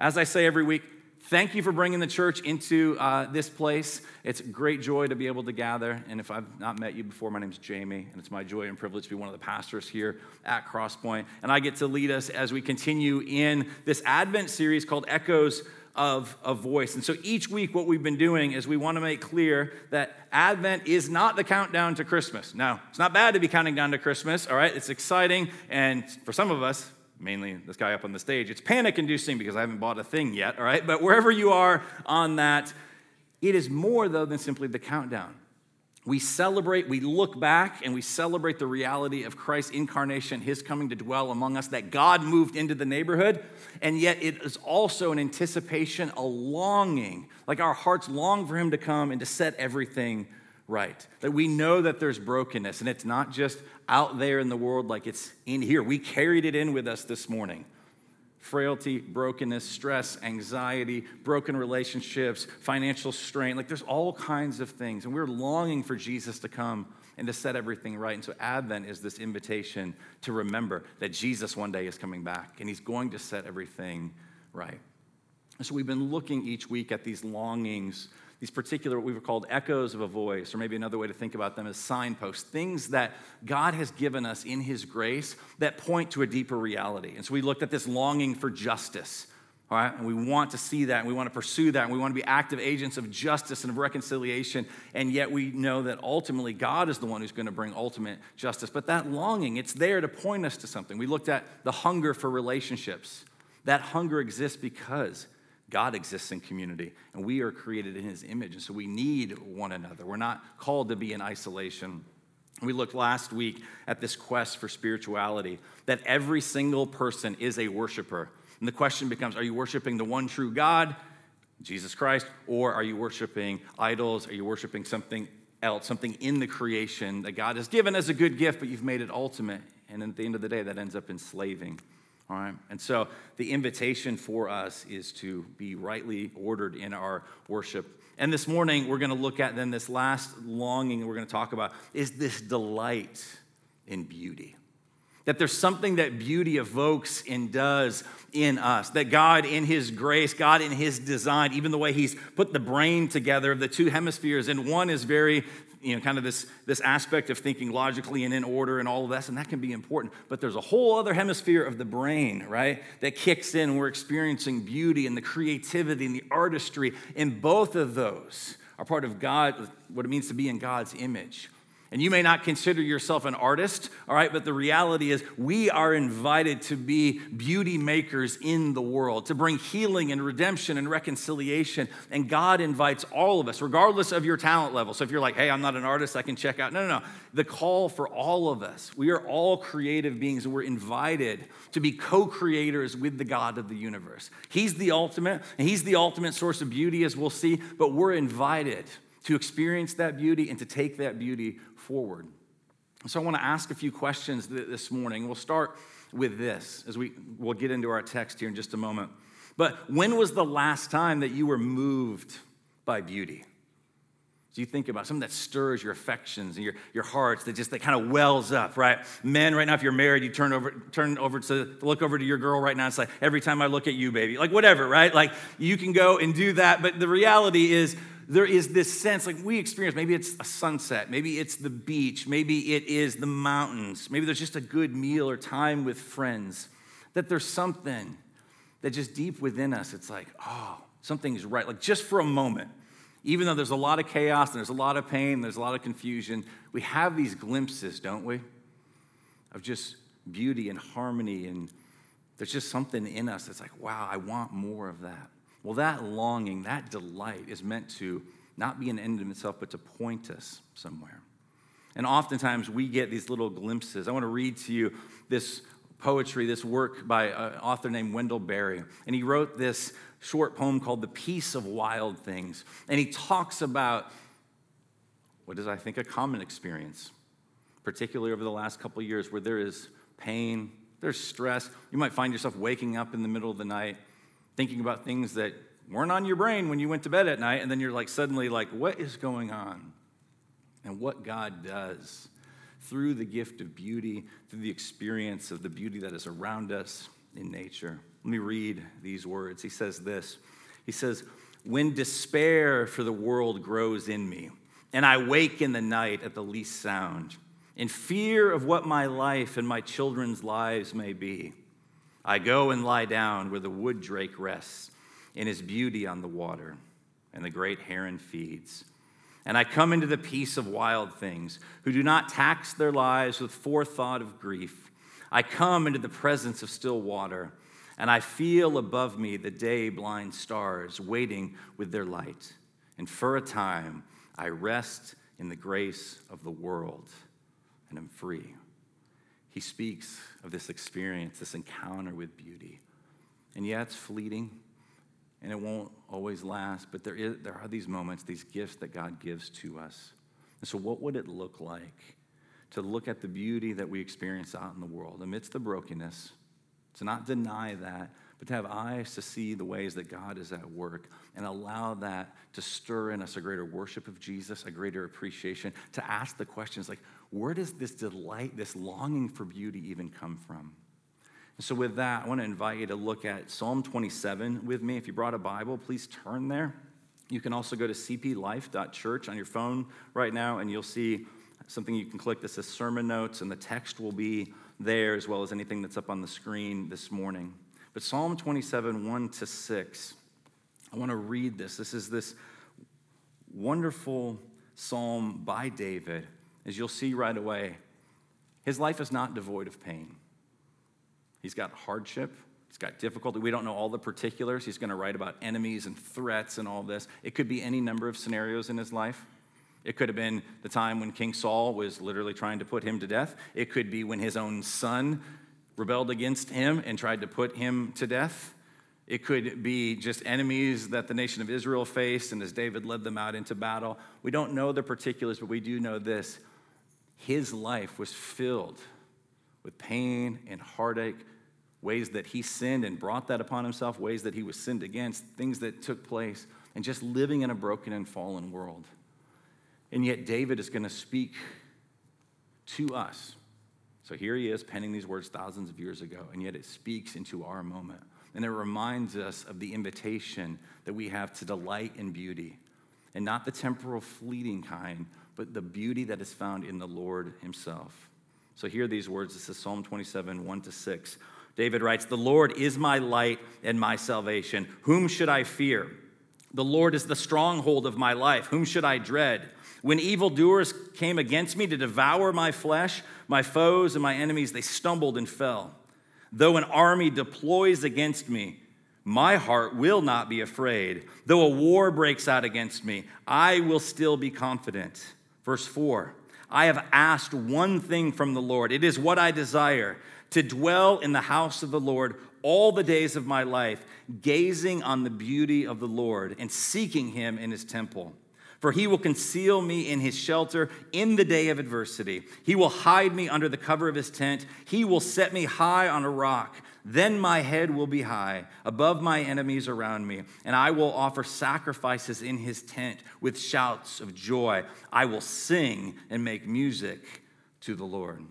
as I say every week, thank you for bringing the church into uh, this place. It's great joy to be able to gather. And if I've not met you before, my name is Jamie, and it's my joy and privilege to be one of the pastors here at Crosspoint. And I get to lead us as we continue in this Advent series called Echoes of a voice. And so each week, what we've been doing is we want to make clear that Advent is not the countdown to Christmas. Now, it's not bad to be counting down to Christmas, all right? It's exciting. And for some of us, mainly this guy up on the stage, it's panic inducing because I haven't bought a thing yet, all right? But wherever you are on that, it is more, though, than simply the countdown. We celebrate, we look back, and we celebrate the reality of Christ's incarnation, his coming to dwell among us, that God moved into the neighborhood. And yet, it is also an anticipation, a longing, like our hearts long for him to come and to set everything right. That we know that there's brokenness, and it's not just out there in the world like it's in here. We carried it in with us this morning frailty, brokenness, stress, anxiety, broken relationships, financial strain. Like there's all kinds of things. And we're longing for Jesus to come and to set everything right. And so Advent is this invitation to remember that Jesus one day is coming back and he's going to set everything right. And so we've been looking each week at these longings these particular, what we've called echoes of a voice, or maybe another way to think about them is signposts, things that God has given us in His grace that point to a deeper reality. And so we looked at this longing for justice, all right? And we want to see that, and we want to pursue that, and we want to be active agents of justice and of reconciliation. And yet we know that ultimately God is the one who's going to bring ultimate justice. But that longing, it's there to point us to something. We looked at the hunger for relationships. That hunger exists because God exists in community, and we are created in his image. And so we need one another. We're not called to be in isolation. We looked last week at this quest for spirituality, that every single person is a worshiper. And the question becomes are you worshiping the one true God, Jesus Christ, or are you worshiping idols? Are you worshiping something else, something in the creation that God has given as a good gift, but you've made it ultimate? And at the end of the day, that ends up enslaving all right? And so the invitation for us is to be rightly ordered in our worship. And this morning, we're going to look at then this last longing we're going to talk about is this delight in beauty. That there's something that beauty evokes and does in us. That God, in His grace, God, in His design, even the way He's put the brain together of the two hemispheres, and one is very you know, kind of this, this aspect of thinking logically and in order and all of this, and that can be important. But there's a whole other hemisphere of the brain, right, that kicks in. We're experiencing beauty and the creativity and the artistry, and both of those are part of God, what it means to be in God's image. And you may not consider yourself an artist, all right, but the reality is we are invited to be beauty makers in the world, to bring healing and redemption and reconciliation. And God invites all of us, regardless of your talent level. So if you're like, hey, I'm not an artist, I can check out. No, no, no. The call for all of us, we are all creative beings, and we're invited to be co creators with the God of the universe. He's the ultimate, and He's the ultimate source of beauty, as we'll see, but we're invited to experience that beauty and to take that beauty forward. So I want to ask a few questions this morning. We'll start with this as we we'll get into our text here in just a moment. But when was the last time that you were moved by beauty? So you think about something that stirs your affections and your, your hearts that just that kind of wells up, right? Men, right now, if you're married, you turn over, turn over to look over to your girl right now. It's like every time I look at you, baby, like whatever, right? Like you can go and do that, but the reality is there is this sense like we experience maybe it's a sunset, maybe it's the beach, maybe it is the mountains, maybe there's just a good meal or time with friends, that there's something that just deep within us, it's like, oh, something's right. Like just for a moment, even though there's a lot of chaos and there's a lot of pain, there's a lot of confusion, we have these glimpses, don't we? Of just beauty and harmony. And there's just something in us that's like, wow, I want more of that. Well, that longing, that delight is meant to not be an end in itself, but to point us somewhere. And oftentimes we get these little glimpses. I want to read to you this poetry, this work by an author named Wendell Berry. And he wrote this short poem called The Peace of Wild Things. And he talks about what is, I think, a common experience, particularly over the last couple of years, where there is pain, there's stress. You might find yourself waking up in the middle of the night thinking about things that weren't on your brain when you went to bed at night, and then you're like suddenly like, what is going on? And what God does through the gift of beauty, through the experience of the beauty that is around us in nature. Let me read these words. He says this He says, When despair for the world grows in me, and I wake in the night at the least sound, in fear of what my life and my children's lives may be, I go and lie down where the wood drake rests in his beauty on the water, and the great heron feeds. And I come into the peace of wild things who do not tax their lives with forethought of grief. I come into the presence of still water, and I feel above me the day blind stars waiting with their light. And for a time, I rest in the grace of the world and am free. He speaks of this experience, this encounter with beauty. And yeah, it's fleeting and it won't always last, but there, is, there are these moments, these gifts that God gives to us. And so, what would it look like to look at the beauty that we experience out in the world amidst the brokenness, to not deny that, but to have eyes to see the ways that God is at work and allow that to stir in us a greater worship of Jesus, a greater appreciation, to ask the questions like, where does this delight, this longing for beauty even come from? And so, with that, I want to invite you to look at Psalm 27 with me. If you brought a Bible, please turn there. You can also go to cplife.church on your phone right now, and you'll see something you can click that says sermon notes, and the text will be there as well as anything that's up on the screen this morning. But Psalm 27, 1 to 6, I want to read this. This is this wonderful psalm by David. As you'll see right away, his life is not devoid of pain. He's got hardship, he's got difficulty. We don't know all the particulars. He's going to write about enemies and threats and all this. It could be any number of scenarios in his life. It could have been the time when King Saul was literally trying to put him to death. It could be when his own son rebelled against him and tried to put him to death. It could be just enemies that the nation of Israel faced, and as David led them out into battle. We don't know the particulars, but we do know this. His life was filled with pain and heartache, ways that he sinned and brought that upon himself, ways that he was sinned against, things that took place, and just living in a broken and fallen world. And yet, David is going to speak to us. So here he is penning these words thousands of years ago, and yet it speaks into our moment. And it reminds us of the invitation that we have to delight in beauty, and not the temporal, fleeting kind, but the beauty that is found in the Lord himself. So hear these words. This is Psalm 27, 1 to 6. David writes, The Lord is my light and my salvation. Whom should I fear? The Lord is the stronghold of my life. Whom should I dread? When evildoers came against me to devour my flesh, my foes and my enemies, they stumbled and fell. Though an army deploys against me, my heart will not be afraid. Though a war breaks out against me, I will still be confident. Verse 4 I have asked one thing from the Lord. It is what I desire to dwell in the house of the Lord all the days of my life, gazing on the beauty of the Lord and seeking him in his temple. For he will conceal me in his shelter in the day of adversity. He will hide me under the cover of his tent. He will set me high on a rock. Then my head will be high above my enemies around me, and I will offer sacrifices in his tent with shouts of joy. I will sing and make music to the Lord.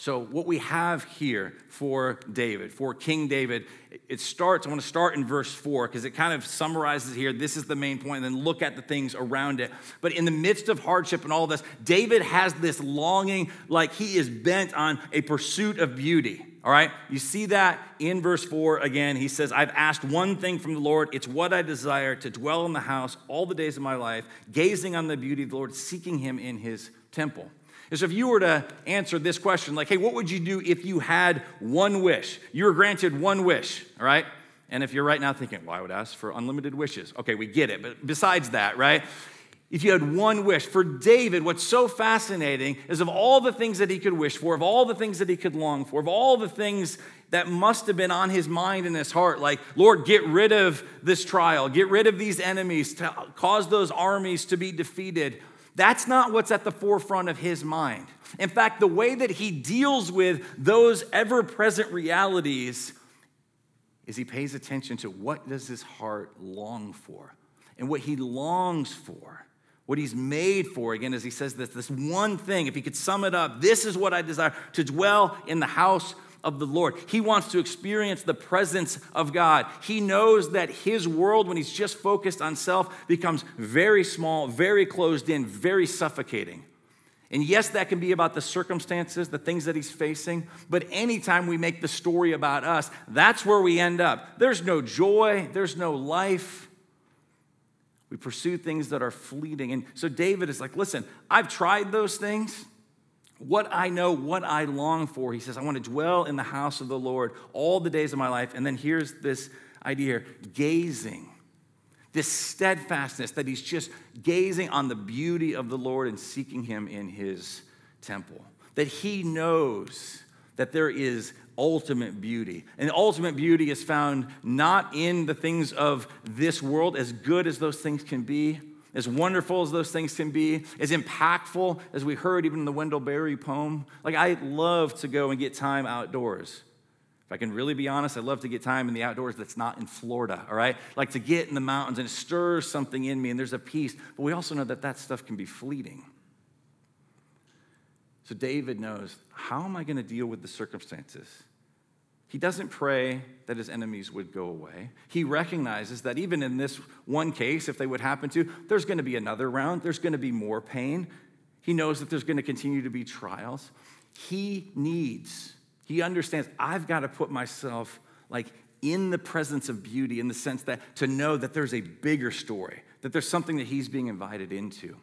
So, what we have here for David, for King David, it starts, I want to start in verse four because it kind of summarizes here. This is the main point, and then look at the things around it. But in the midst of hardship and all this, David has this longing, like he is bent on a pursuit of beauty. All right, you see that in verse 4 again. He says, I've asked one thing from the Lord. It's what I desire to dwell in the house all the days of my life, gazing on the beauty of the Lord, seeking him in his temple is if you were to answer this question, like, hey, what would you do if you had one wish? You were granted one wish, all right? And if you're right now thinking, why well, I would ask for unlimited wishes. Okay, we get it. But besides that, right? If you had one wish, for David, what's so fascinating is of all the things that he could wish for, of all the things that he could long for, of all the things that must have been on his mind and his heart, like, Lord, get rid of this trial, get rid of these enemies, cause those armies to be defeated. That's not what's at the forefront of his mind. In fact, the way that he deals with those ever present realities is he pays attention to what does his heart long for? And what he longs for, what he's made for, again, as he says this, this one thing, if he could sum it up, this is what I desire to dwell in the house of the Lord. He wants to experience the presence of God. He knows that his world, when he's just focused on self, becomes very small, very closed in, very suffocating. And yes, that can be about the circumstances, the things that he's facing, but anytime we make the story about us, that's where we end up. There's no joy, there's no life. We pursue things that are fleeting. And so David is like, listen, I've tried those things. What I know, what I long for, he says, I want to dwell in the house of the Lord all the days of my life. And then here's this idea here gazing this steadfastness that he's just gazing on the beauty of the Lord and seeking him in his temple. That he knows that there is ultimate beauty. And ultimate beauty is found not in the things of this world, as good as those things can be, as wonderful as those things can be, as impactful as we heard even in the Wendell Berry poem. Like, I love to go and get time outdoors. If I can really be honest, I love to get time in the outdoors that's not in Florida, all right? Like to get in the mountains and it stirs something in me and there's a peace. But we also know that that stuff can be fleeting. So David knows how am I going to deal with the circumstances? He doesn't pray that his enemies would go away. He recognizes that even in this one case, if they would happen to, there's going to be another round, there's going to be more pain. He knows that there's going to continue to be trials. He needs he understands I've got to put myself like in the presence of beauty in the sense that to know that there's a bigger story, that there's something that he's being invited into.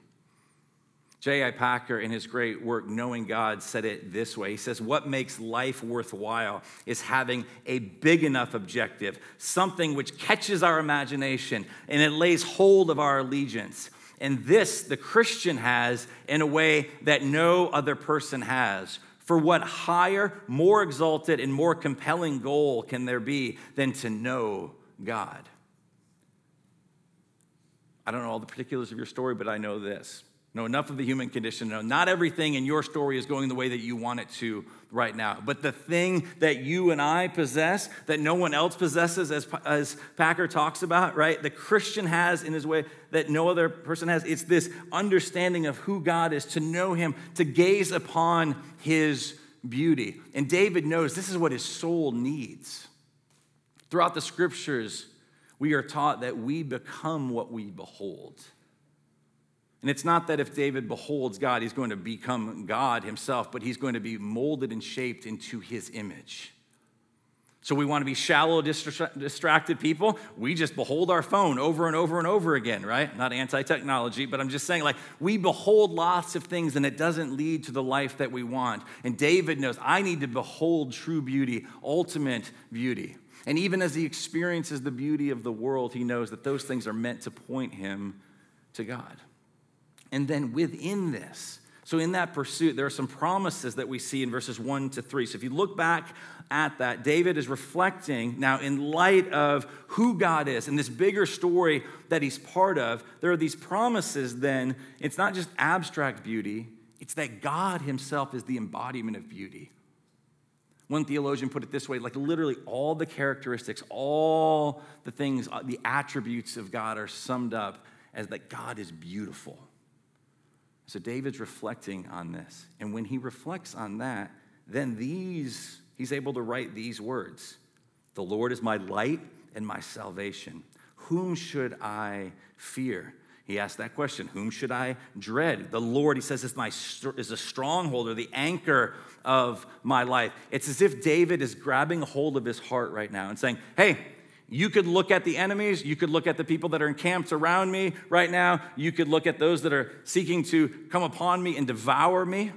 J.I. Packer, in his great work, Knowing God, said it this way He says, What makes life worthwhile is having a big enough objective, something which catches our imagination and it lays hold of our allegiance. And this the Christian has in a way that no other person has. For what higher, more exalted, and more compelling goal can there be than to know God? I don't know all the particulars of your story, but I know this. Know enough of the human condition. Know not everything in your story is going the way that you want it to right now. But the thing that you and I possess, that no one else possesses, as, as Packer talks about, right? The Christian has in his way that no other person has. It's this understanding of who God is, to know him, to gaze upon his beauty. And David knows this is what his soul needs. Throughout the scriptures, we are taught that we become what we behold. And it's not that if David beholds God, he's going to become God himself, but he's going to be molded and shaped into his image. So we want to be shallow, distracted people. We just behold our phone over and over and over again, right? Not anti technology, but I'm just saying, like, we behold lots of things and it doesn't lead to the life that we want. And David knows I need to behold true beauty, ultimate beauty. And even as he experiences the beauty of the world, he knows that those things are meant to point him to God. And then within this, so, in that pursuit, there are some promises that we see in verses one to three. So, if you look back at that, David is reflecting now in light of who God is and this bigger story that he's part of. There are these promises, then, it's not just abstract beauty, it's that God himself is the embodiment of beauty. One theologian put it this way like literally all the characteristics, all the things, uh, the attributes of God are summed up as that God is beautiful. So David's reflecting on this. And when he reflects on that, then these, he's able to write these words The Lord is my light and my salvation. Whom should I fear? He asked that question Whom should I dread? The Lord, he says, is, my, is a stronghold or the anchor of my life. It's as if David is grabbing hold of his heart right now and saying, Hey, you could look at the enemies. You could look at the people that are encamped around me right now. You could look at those that are seeking to come upon me and devour me.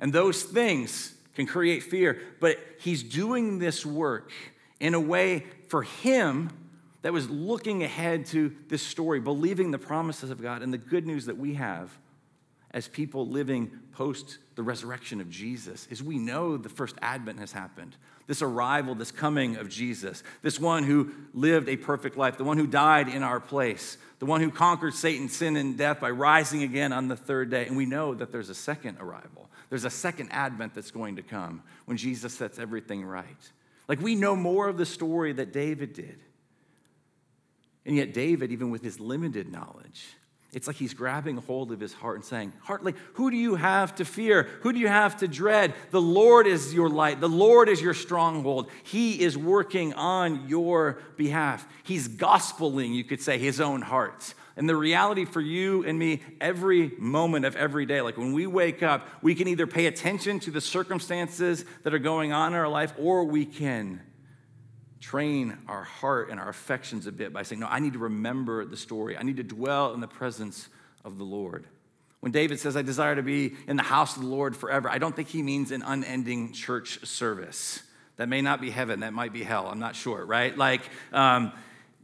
And those things can create fear. But he's doing this work in a way for him that was looking ahead to this story, believing the promises of God and the good news that we have as people living post the resurrection of Jesus is we know the first advent has happened. This arrival, this coming of Jesus, this one who lived a perfect life, the one who died in our place, the one who conquered Satan, sin, and death by rising again on the third day. And we know that there's a second arrival. There's a second advent that's going to come when Jesus sets everything right. Like we know more of the story that David did. And yet, David, even with his limited knowledge, It's like he's grabbing hold of his heart and saying, Hartley, who do you have to fear? Who do you have to dread? The Lord is your light. The Lord is your stronghold. He is working on your behalf. He's gospeling, you could say, his own heart. And the reality for you and me, every moment of every day, like when we wake up, we can either pay attention to the circumstances that are going on in our life, or we can train our heart and our affections a bit by saying, No, I need to remember the story. I need to dwell in the presence of the Lord. When David says, I desire to be in the house of the Lord forever, I don't think he means an unending church service. That may not be heaven, that might be hell. I'm not sure, right? Like, um,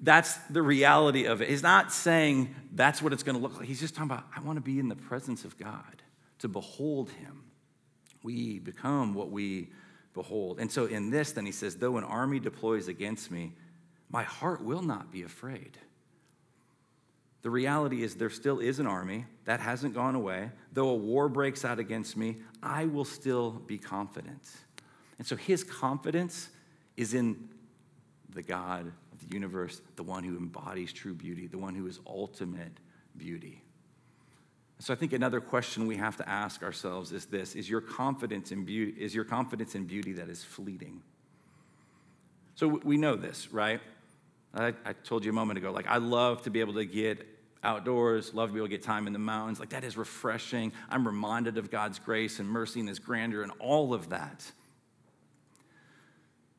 that's the reality of it. He's not saying that's what it's going to look like. He's just talking about, I want to be in the presence of God, to behold him. We become what we behold. And so in this, then he says, though an army deploys against me, my heart will not be afraid. The reality is, there still is an army that hasn't gone away. Though a war breaks out against me, I will still be confident. And so his confidence is in the God of the universe, the one who embodies true beauty, the one who is ultimate beauty. So I think another question we have to ask ourselves is this is your confidence in beauty is your confidence in beauty that is fleeting? So we know this, right? I, I told you a moment ago, like I love to be able to get outdoors, love to be able to get time in the mountains. Like that is refreshing. I'm reminded of God's grace and mercy and his grandeur and all of that.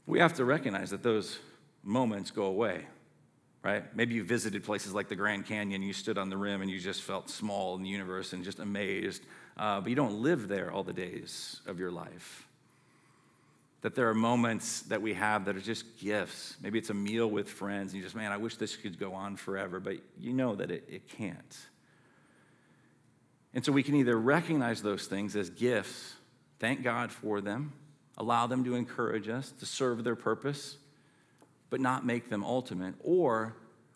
We have to recognize that those moments go away, right? Maybe you visited places like the Grand Canyon, you stood on the rim and you just felt small in the universe and just amazed, uh, but you don't live there all the days of your life. That there are moments that we have that are just gifts. Maybe it's a meal with friends, and you just, man, I wish this could go on forever, but you know that it, it can't. And so we can either recognize those things as gifts, thank God for them, allow them to encourage us to serve their purpose, but not make them ultimate. Or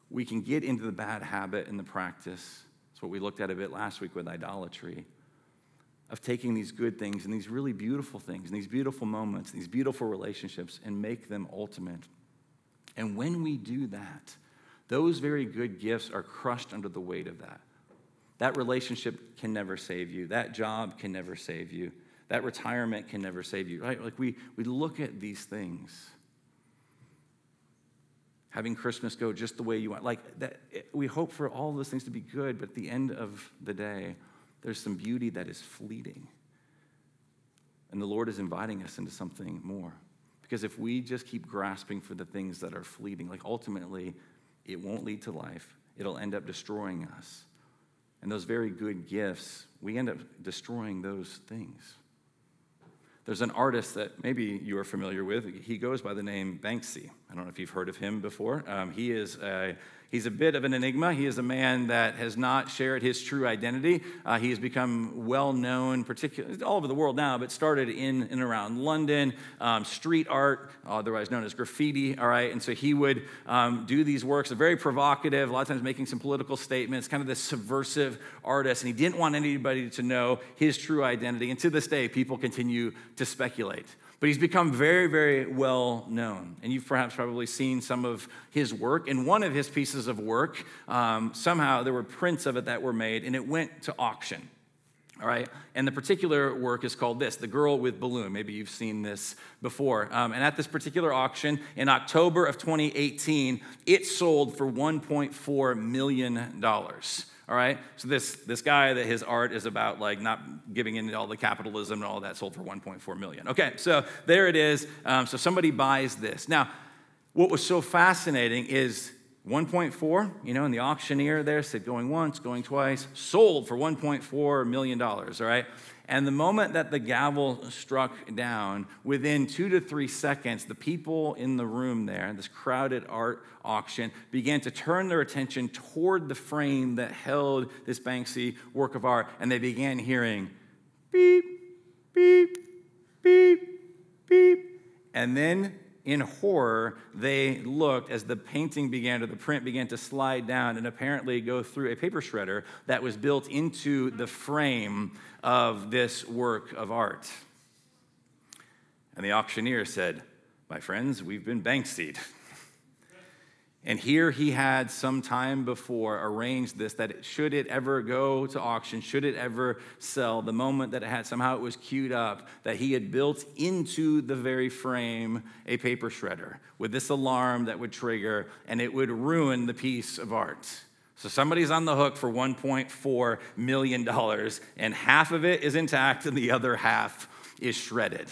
we can get into the bad habit and the practice. That's what we looked at a bit last week with idolatry of taking these good things and these really beautiful things and these beautiful moments, these beautiful relationships, and make them ultimate. And when we do that, those very good gifts are crushed under the weight of that. That relationship can never save you. That job can never save you. That retirement can never save you, right? Like we, we look at these things having Christmas go just the way you want. Like that, we hope for all those things to be good, but at the end of the day, there's some beauty that is fleeting. And the Lord is inviting us into something more. Because if we just keep grasping for the things that are fleeting, like ultimately, it won't lead to life. It'll end up destroying us. And those very good gifts, we end up destroying those things. There's an artist that maybe you are familiar with. He goes by the name Banksy. I don't know if you've heard of him before. Um, he is a, he's a bit of an enigma. He is a man that has not shared his true identity. Uh, he has become well known, particularly all over the world now, but started in and around London. Um, street art, otherwise known as graffiti. All right, and so he would um, do these works, very provocative. A lot of times making some political statements, kind of this subversive artist, and he didn't want anybody to know his true identity. And to this day, people continue to speculate. But he's become very, very well known. And you've perhaps probably seen some of his work. And one of his pieces of work, um, somehow there were prints of it that were made, and it went to auction. All right, and the particular work is called this The Girl with Balloon. Maybe you've seen this before. Um, and at this particular auction in October of 2018, it sold for $1.4 million. All right. So this this guy that his art is about like not giving in all the capitalism and all that sold for 1.4 million. Okay. So there it is. Um, so somebody buys this. Now, what was so fascinating is 1.4. You know, and the auctioneer there said going once, going twice, sold for 1.4 million dollars. All right. And the moment that the gavel struck down, within two to three seconds, the people in the room there, this crowded art auction, began to turn their attention toward the frame that held this Banksy work of art, and they began hearing beep, beep, beep, beep. And then in horror, they looked as the painting began or the print began to slide down and apparently go through a paper shredder that was built into the frame of this work of art. And the auctioneer said, My friends, we've been Banksy'd. And here he had some time before arranged this that should it ever go to auction, should it ever sell, the moment that it had somehow it was queued up, that he had built into the very frame a paper shredder with this alarm that would trigger and it would ruin the piece of art. So somebody's on the hook for $1.4 million, and half of it is intact and the other half is shredded.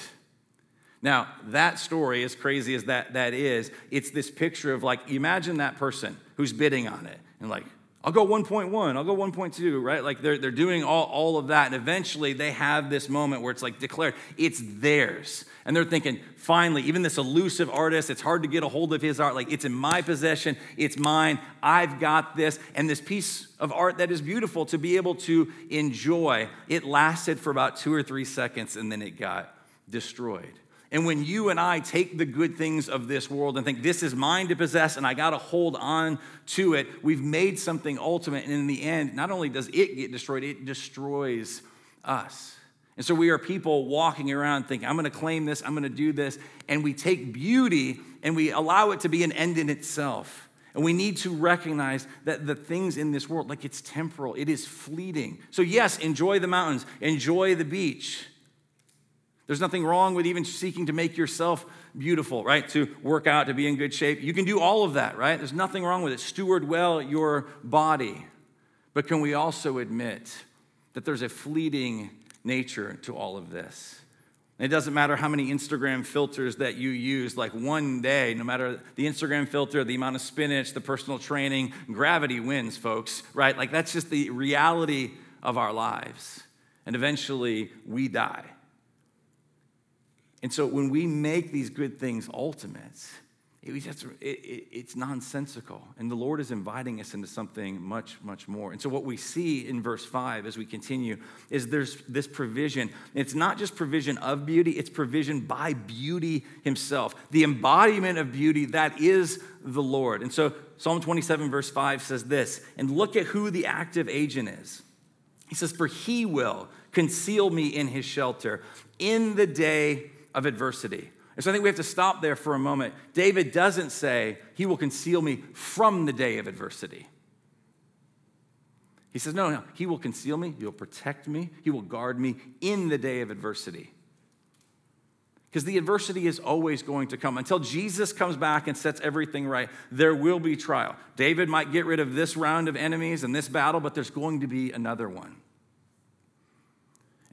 Now, that story, as crazy as that, that is, it's this picture of like, imagine that person who's bidding on it and like, I'll go 1.1, I'll go 1.2, right? Like they're, they're doing all, all of that. And eventually they have this moment where it's like declared, it's theirs. And they're thinking, finally, even this elusive artist, it's hard to get a hold of his art. Like it's in my possession, it's mine, I've got this. And this piece of art that is beautiful to be able to enjoy, it lasted for about two or three seconds and then it got destroyed. And when you and I take the good things of this world and think, this is mine to possess and I got to hold on to it, we've made something ultimate. And in the end, not only does it get destroyed, it destroys us. And so we are people walking around thinking, I'm going to claim this, I'm going to do this. And we take beauty and we allow it to be an end in itself. And we need to recognize that the things in this world, like it's temporal, it is fleeting. So, yes, enjoy the mountains, enjoy the beach. There's nothing wrong with even seeking to make yourself beautiful, right? To work out, to be in good shape. You can do all of that, right? There's nothing wrong with it. Steward well your body. But can we also admit that there's a fleeting nature to all of this? It doesn't matter how many Instagram filters that you use, like one day, no matter the Instagram filter, the amount of spinach, the personal training, gravity wins, folks, right? Like that's just the reality of our lives. And eventually we die. And so when we make these good things ultimate, it it, it, it's nonsensical. And the Lord is inviting us into something much, much more. And so, what we see in verse 5 as we continue is there's this provision. It's not just provision of beauty, it's provision by beauty himself. The embodiment of beauty, that is the Lord. And so, Psalm 27, verse 5 says this And look at who the active agent is. He says, For he will conceal me in his shelter in the day of adversity. And so I think we have to stop there for a moment. David doesn't say, He will conceal me from the day of adversity. He says, No, no, He will conceal me, He will protect me, He will guard me in the day of adversity. Because the adversity is always going to come. Until Jesus comes back and sets everything right, there will be trial. David might get rid of this round of enemies and this battle, but there's going to be another one.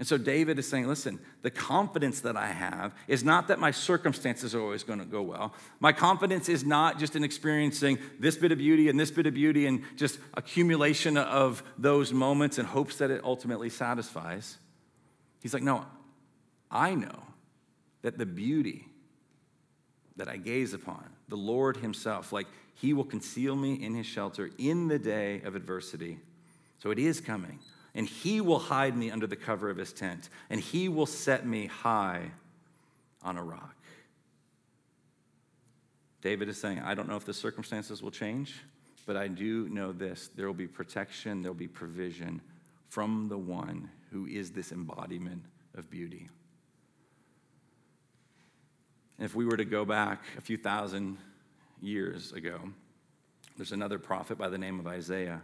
And so David is saying, listen, the confidence that I have is not that my circumstances are always going to go well. My confidence is not just in experiencing this bit of beauty and this bit of beauty and just accumulation of those moments and hopes that it ultimately satisfies. He's like, no, I know that the beauty that I gaze upon, the Lord Himself, like He will conceal me in His shelter in the day of adversity. So it is coming and he will hide me under the cover of his tent, and he will set me high on a rock. David is saying, I don't know if the circumstances will change, but I do know this there will be protection, there will be provision from the one who is this embodiment of beauty. And if we were to go back a few thousand years ago, there's another prophet by the name of Isaiah.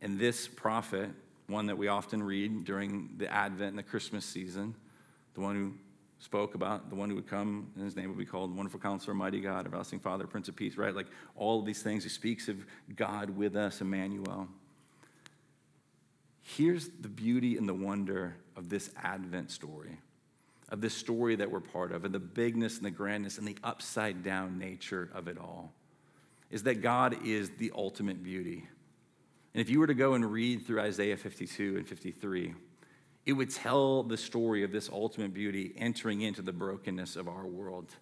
And this prophet one that we often read during the Advent and the Christmas season, the one who spoke about the one who would come, and his name would be called Wonderful Counselor, Mighty God, Everlasting Father, Prince of Peace, right? Like all of these things. He speaks of God with us, Emmanuel. Here's the beauty and the wonder of this Advent story, of this story that we're part of, and the bigness and the grandness and the upside down nature of it all, is that God is the ultimate beauty. And if you were to go and read through Isaiah 52 and 53, it would tell the story of this ultimate beauty entering into the brokenness of our world.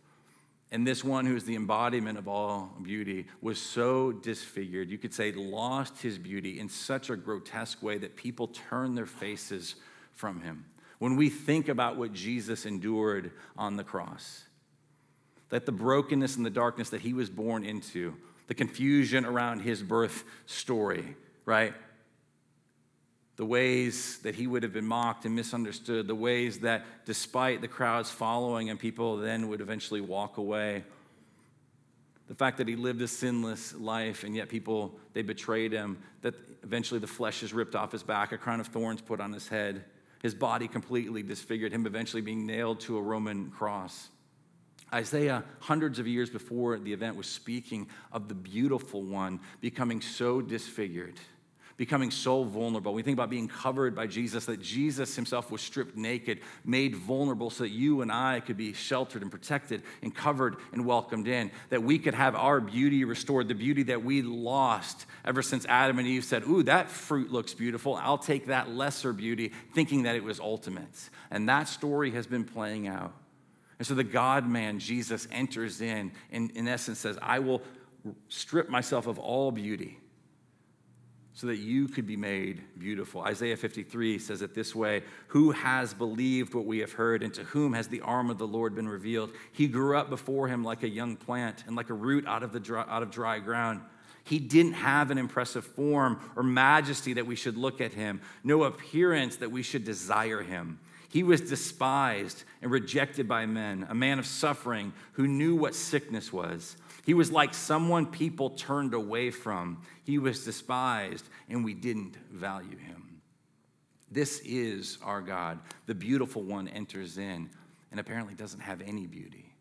And this one, who is the embodiment of all beauty, was so disfigured, you could say, lost his beauty in such a grotesque way that people turn their faces from him. When we think about what Jesus endured on the cross, that the brokenness and the darkness that he was born into, the confusion around his birth story, right? The ways that he would have been mocked and misunderstood, the ways that despite the crowds following and people then would eventually walk away, the fact that he lived a sinless life and yet people they betrayed him that eventually the flesh is ripped off his back a crown of thorns put on his head his body completely disfigured him eventually being nailed to a roman cross. Isaiah hundreds of years before the event was speaking of the beautiful one becoming so disfigured becoming so vulnerable. We think about being covered by Jesus, that Jesus himself was stripped naked, made vulnerable so that you and I could be sheltered and protected and covered and welcomed in, that we could have our beauty restored, the beauty that we lost ever since Adam and Eve said, Ooh, that fruit looks beautiful. I'll take that lesser beauty, thinking that it was ultimate. And that story has been playing out. And so the God man, Jesus, enters in and, in essence, says, I will strip myself of all beauty so that you could be made beautiful. Isaiah 53 says it this way Who has believed what we have heard, and to whom has the arm of the Lord been revealed? He grew up before him like a young plant and like a root out of, the dry, out of dry ground. He didn't have an impressive form or majesty that we should look at him, no appearance that we should desire him. He was despised and rejected by men, a man of suffering who knew what sickness was. He was like someone people turned away from. He was despised, and we didn't value him. This is our God. The beautiful one enters in and apparently doesn't have any beauty.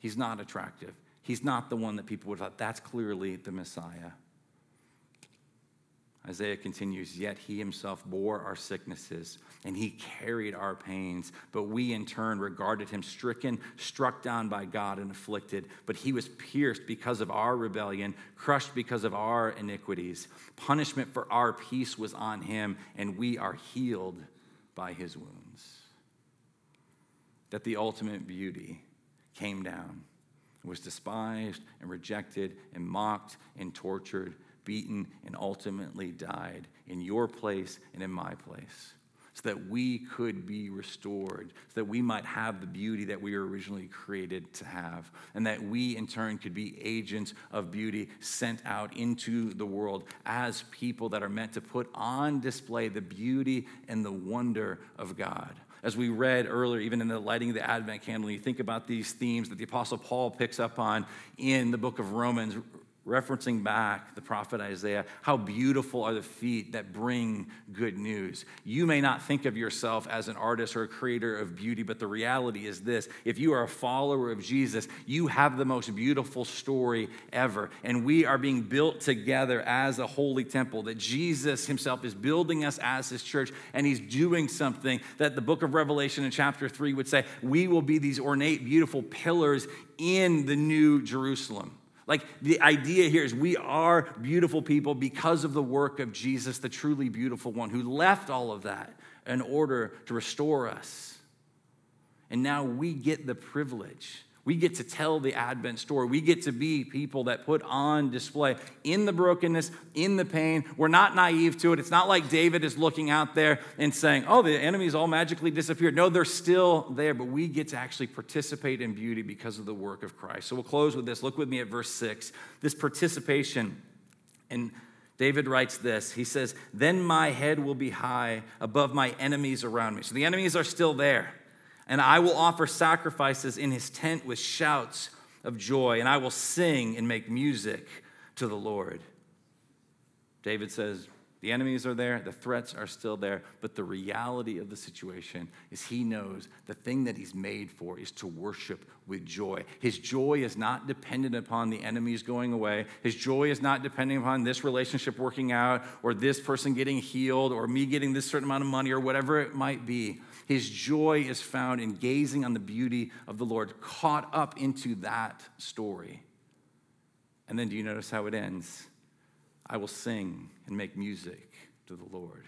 He's not attractive. He's not the one that people would have thought that's clearly the Messiah. Isaiah continues, Yet he himself bore our sicknesses and he carried our pains. But we in turn regarded him stricken, struck down by God, and afflicted. But he was pierced because of our rebellion, crushed because of our iniquities. Punishment for our peace was on him, and we are healed by his wounds. That the ultimate beauty came down, was despised and rejected and mocked and tortured beaten, and ultimately died in your place and in my place so that we could be restored, so that we might have the beauty that we were originally created to have, and that we in turn could be agents of beauty sent out into the world as people that are meant to put on display the beauty and the wonder of God. As we read earlier, even in the lighting of the Advent candle, you think about these themes that the Apostle Paul picks up on in the book of Romans, referencing back the prophet Isaiah, how beautiful are the feet that bring good news. You may not think of yourself as an artist or a creator of beauty, but the reality is this if you are a follower of Jesus, you have the most beautiful story ever. And we are being built together as a holy temple, that Jesus himself is building us as his church, and he's doing something that the book of Revelation in chapter 3 would say we will be these ornate, beautiful pillars in the new Jerusalem. Like the idea here is we are beautiful people because of the work of Jesus, the truly beautiful one who left all of that in order to restore us. And now we get the privilege we get to tell the Advent story. We get to be people that put on display in the brokenness, in the pain. We're not naive to it. It's not like David is looking out there and saying, oh, the enemies all magically disappeared. No, they're still there, but we get to actually participate in beauty because of the work of Christ. So we'll close with this. Look with me at verse 6. This participation, and David writes this He says, Then my head will be high above my enemies around me. So the enemies are still there and I will offer sacrifices in his tent with shouts of joy, and I will sing and make music to the Lord. David says, the enemies are there, the threats are still there, but the reality of the situation is he knows the thing that he's made for is to worship with joy. His joy is not dependent upon the enemies going away. His joy is not dependent upon this relationship working out or this person getting healed or me getting this certain amount of money or whatever it might be. His joy is found in gazing on the beauty of the Lord, caught up into that story. And then do you notice how it ends? I will sing and make music to the Lord.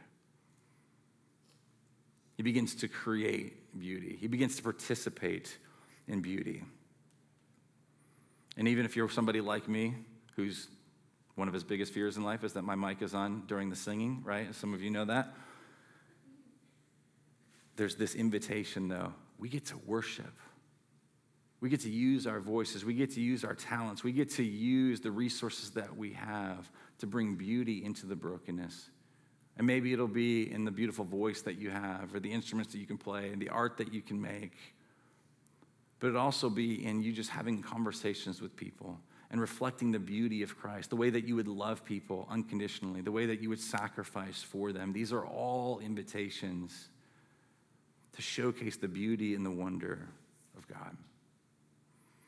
He begins to create beauty, he begins to participate in beauty. And even if you're somebody like me, who's one of his biggest fears in life is that my mic is on during the singing, right? Some of you know that there's this invitation, though. We get to worship. We get to use our voices. We get to use our talents. We get to use the resources that we have to bring beauty into the brokenness. And maybe it'll be in the beautiful voice that you have, or the instruments that you can play, and the art that you can make. but it also be in you just having conversations with people and reflecting the beauty of Christ, the way that you would love people unconditionally, the way that you would sacrifice for them. These are all invitations to showcase the beauty and the wonder of God.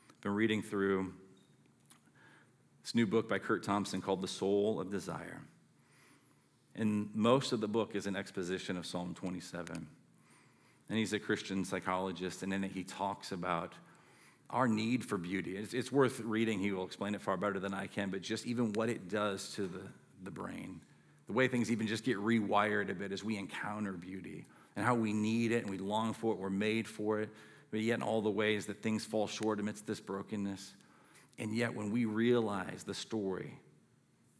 I've been reading through this new book by Curt Thompson called The Soul of Desire. And most of the book is an exposition of Psalm 27. And he's a Christian psychologist, and in it he talks about our need for beauty. It's, it's, worth reading. He will explain it far better than I can, but just even what it does to the, the brain, the way things even just get rewired a bit as we encounter beauty, and how we need it and we long for it, we're made for it, but yet in all the ways that things fall short amidst this brokenness. And yet, when we realize the story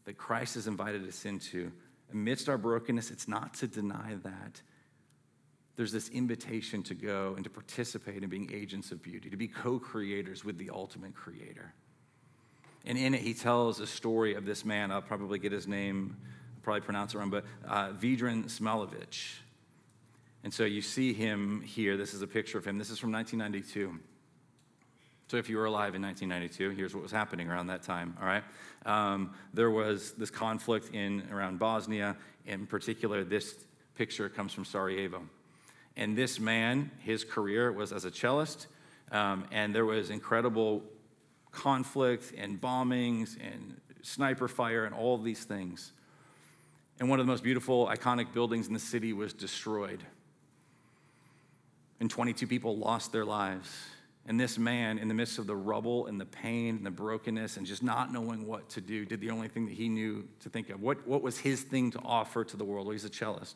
that Christ has invited us into, amidst our brokenness, it's not to deny that there's this invitation to go and to participate in being agents of beauty, to be co creators with the ultimate creator. And in it, he tells a story of this man. I'll probably get his name, I'll probably pronounce it wrong, but uh, Vedran Smailović. And so you see him here. This is a picture of him. This is from 1992. So if you were alive in 1992, here's what was happening around that time. All right, um, there was this conflict in around Bosnia. In particular, this picture comes from Sarajevo. And this man, his career was as a cellist, um, and there was incredible conflict and bombings and sniper fire and all these things. And one of the most beautiful, iconic buildings in the city was destroyed. And 22 people lost their lives. And this man, in the midst of the rubble and the pain and the brokenness and just not knowing what to do, did the only thing that he knew to think of. What, what was his thing to offer to the world? Well, he's a cellist.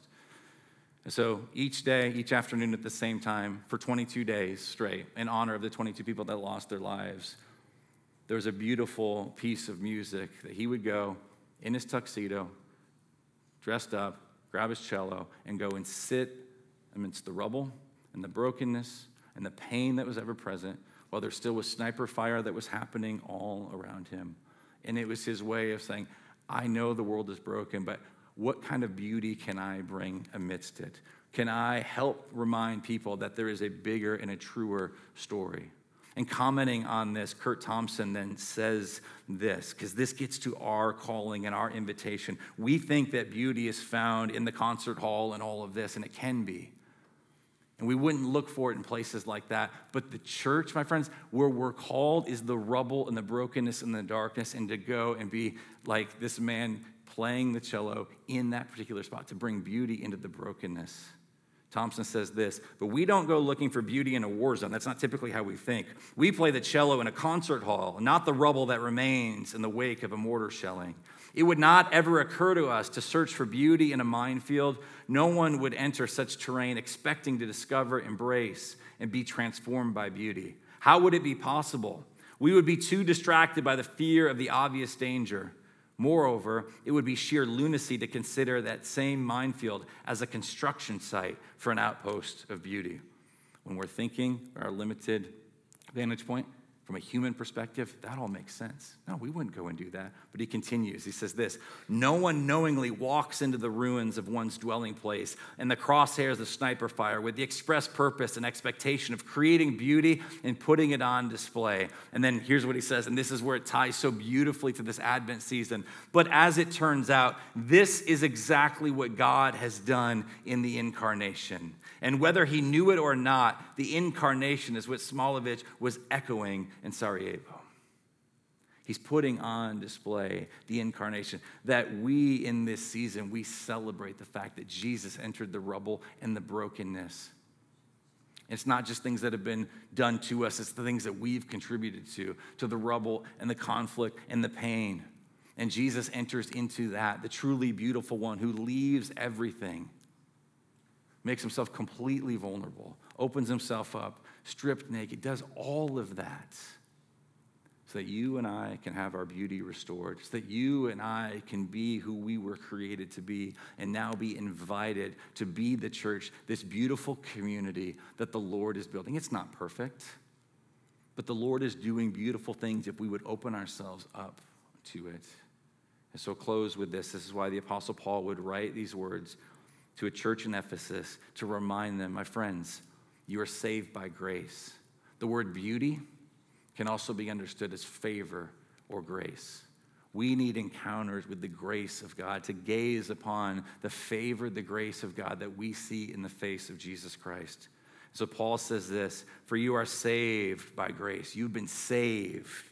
And so each day, each afternoon at the same time, for 22 days straight, in honor of the 22 people that lost their lives, there was a beautiful piece of music that he would go in his tuxedo, dressed up, grab his cello, and go and sit amidst the rubble and the brokenness and the pain that was ever present while there still was sniper fire that was happening all around him. And it was his way of saying, I know the world is broken, but what kind of beauty can I bring amidst it? Can I help remind people that there is a bigger and a truer story? And commenting on this, Curt Thompson then says this, because this gets to our calling and our invitation. We think that beauty is found in the concert hall and all of this, and it can be. And we wouldn't look for it in places like that. But the church, my friends, where we're called is the rubble and the brokenness and the darkness, and to go and be like this man playing the cello in that particular spot to bring beauty into the brokenness. Thompson says this, but we don't go looking for beauty in a war zone. That's not typically how we think. We play the cello in a concert hall, not the rubble that remains in the wake of a mortar shelling. It would not ever occur to us to search for beauty in a minefield. No one would enter such terrain expecting to discover, embrace, and be transformed by beauty. How would it be possible? We would be too distracted by the fear of the obvious danger. Moreover, it would be sheer lunacy to consider that same minefield as a construction site for an outpost of beauty. When we're thinking, our limited vantage point, from a human perspective, that all makes sense. No, we wouldn't go and do that. But he continues. He says this No one knowingly walks into the ruins of one's dwelling place and the crosshairs of sniper fire with the express purpose and expectation of creating beauty and putting it on display. And then here's what he says, and this is where it ties so beautifully to this Advent season. But as it turns out, this is exactly what God has done in the incarnation. And whether he knew it or not, the incarnation is what Smolovich was echoing in Sarajevo. He's putting on display the incarnation that we in this season we celebrate the fact that Jesus entered the rubble and the brokenness. It's not just things that have been done to us, it's the things that we've contributed to, to the rubble and the conflict and the pain. And Jesus enters into that, the truly beautiful one who leaves everything makes himself completely vulnerable, opens himself up, stripped naked, does all of that so that you and I can have our beauty restored, so that you and I can be who we were created to be, and now be invited to be the church, this beautiful community that the Lord is building. It's not perfect, but the Lord is doing beautiful things if we would open ourselves up to it. And so, close with this. This is why the Apostle Paul would write these words to a church in Ephesus to remind them, my friends, you are saved by grace. The word beauty can also be understood as favor or grace. We need encounters with the grace of God to gaze upon the favor, the grace of God that we see in the face of Jesus Christ. So Paul says this For you are saved by grace. You've been saved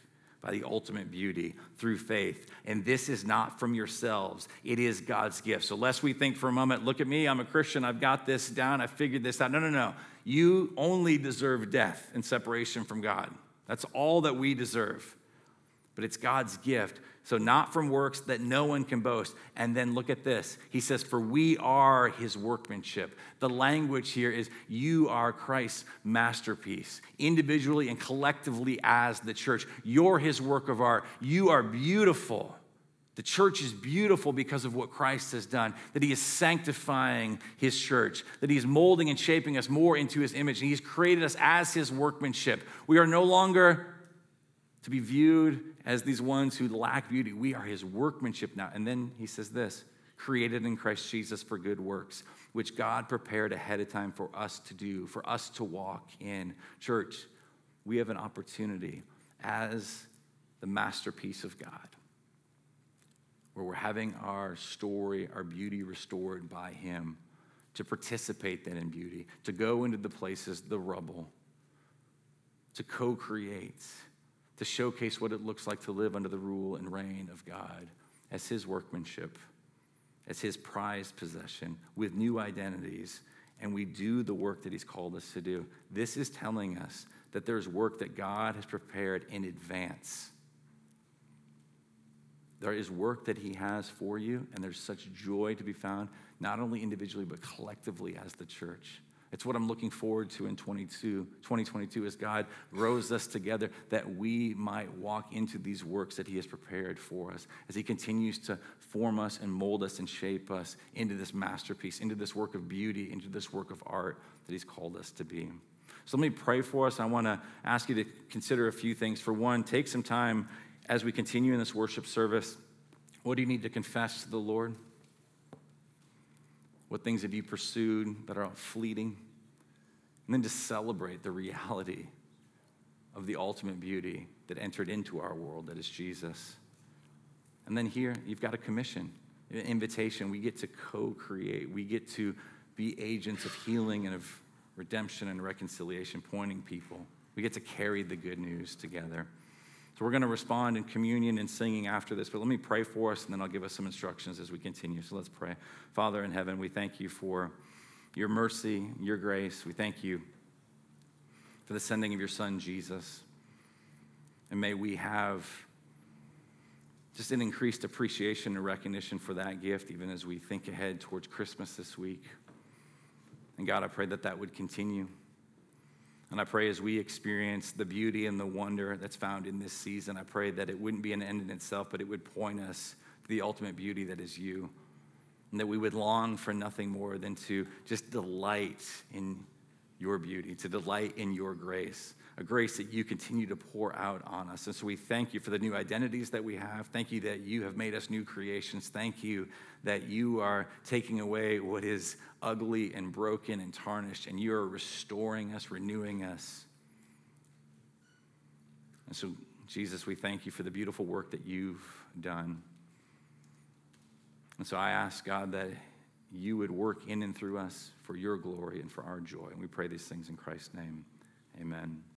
by the ultimate beauty through faith. And this is not from yourselves, it is God's gift. So, lest we think for a moment, look at me, I'm a Christian, I've got this down, I figured this out. No, no, no. You only deserve death and separation from God. That's all that we deserve. But it's God's gift so, not from works that no one can boast. And then look at this. He says, For we are his workmanship. The language here is, You are Christ's masterpiece, individually and collectively as the church. You're his work of art. You are beautiful. The church is beautiful because of what Christ has done, that he is sanctifying his church, that he is molding and shaping us more into his image, and he's created us as his workmanship. We are no longer to be viewed as these ones who lack beauty. We are his workmanship now. And then he says this created in Christ Jesus for good works, which God prepared ahead of time for us to do, for us to walk in. Church, we have an opportunity as the masterpiece of God, where we're having our story, our beauty restored by him, to participate then in beauty, to go into the places, the rubble, to co create to showcase what it looks like to live under the rule and reign of God as His workmanship, as His prized possession, with new identities, and we do the work that He's called us to do. This is telling us that there's work that God has prepared in advance. There is work that He has for you, and there's such joy to be found, not only individually, but collectively as the church. It's what I'm looking forward to in 22, 2022 as God grows us together that we might walk into these works that He has prepared for us, as He continues to form us and mold us and shape us into this masterpiece, into this work of beauty, into this work of art that He's called us to be. So let me pray for us. I want to ask you to consider a few things. For one, take some time as we continue in this worship service. What do you need to confess to the Lord? What things have you pursued that are fleeting? And then to celebrate the reality of the ultimate beauty that entered into our world, that is Jesus. And then here, you've got a commission, an invitation. We get to co create, we get to be agents of healing and of redemption and reconciliation, pointing people. We get to carry the good news together. So we're going to respond in communion and singing after this, but let me pray for us and then I'll give us some instructions as we continue. So let's pray. Father in heaven, we thank you for your mercy, your grace. We thank you for the sending of your son, Jesus. And may we have just an increased appreciation and recognition for that gift, even as we think ahead towards Christmas this week. And God, I pray that that would continue. And I pray as we experience the beauty and the wonder that's found in this season, I pray that it wouldn't be an end in itself, but it would point us to the ultimate beauty that is you. And that we would long for nothing more than to just delight in your beauty, to delight in your grace, a grace that you continue to pour out on us. And so we thank you for the new identities that we have. Thank you that you have made us new creations. Thank you that you are taking away what is ugly and broken and tarnished, and you are restoring us, renewing us. And so, Jesus, we thank you for the beautiful work that you've done. And so I ask, God, that you would work in and through us for your glory and for our joy. And we pray these things in Christ's name. Amen.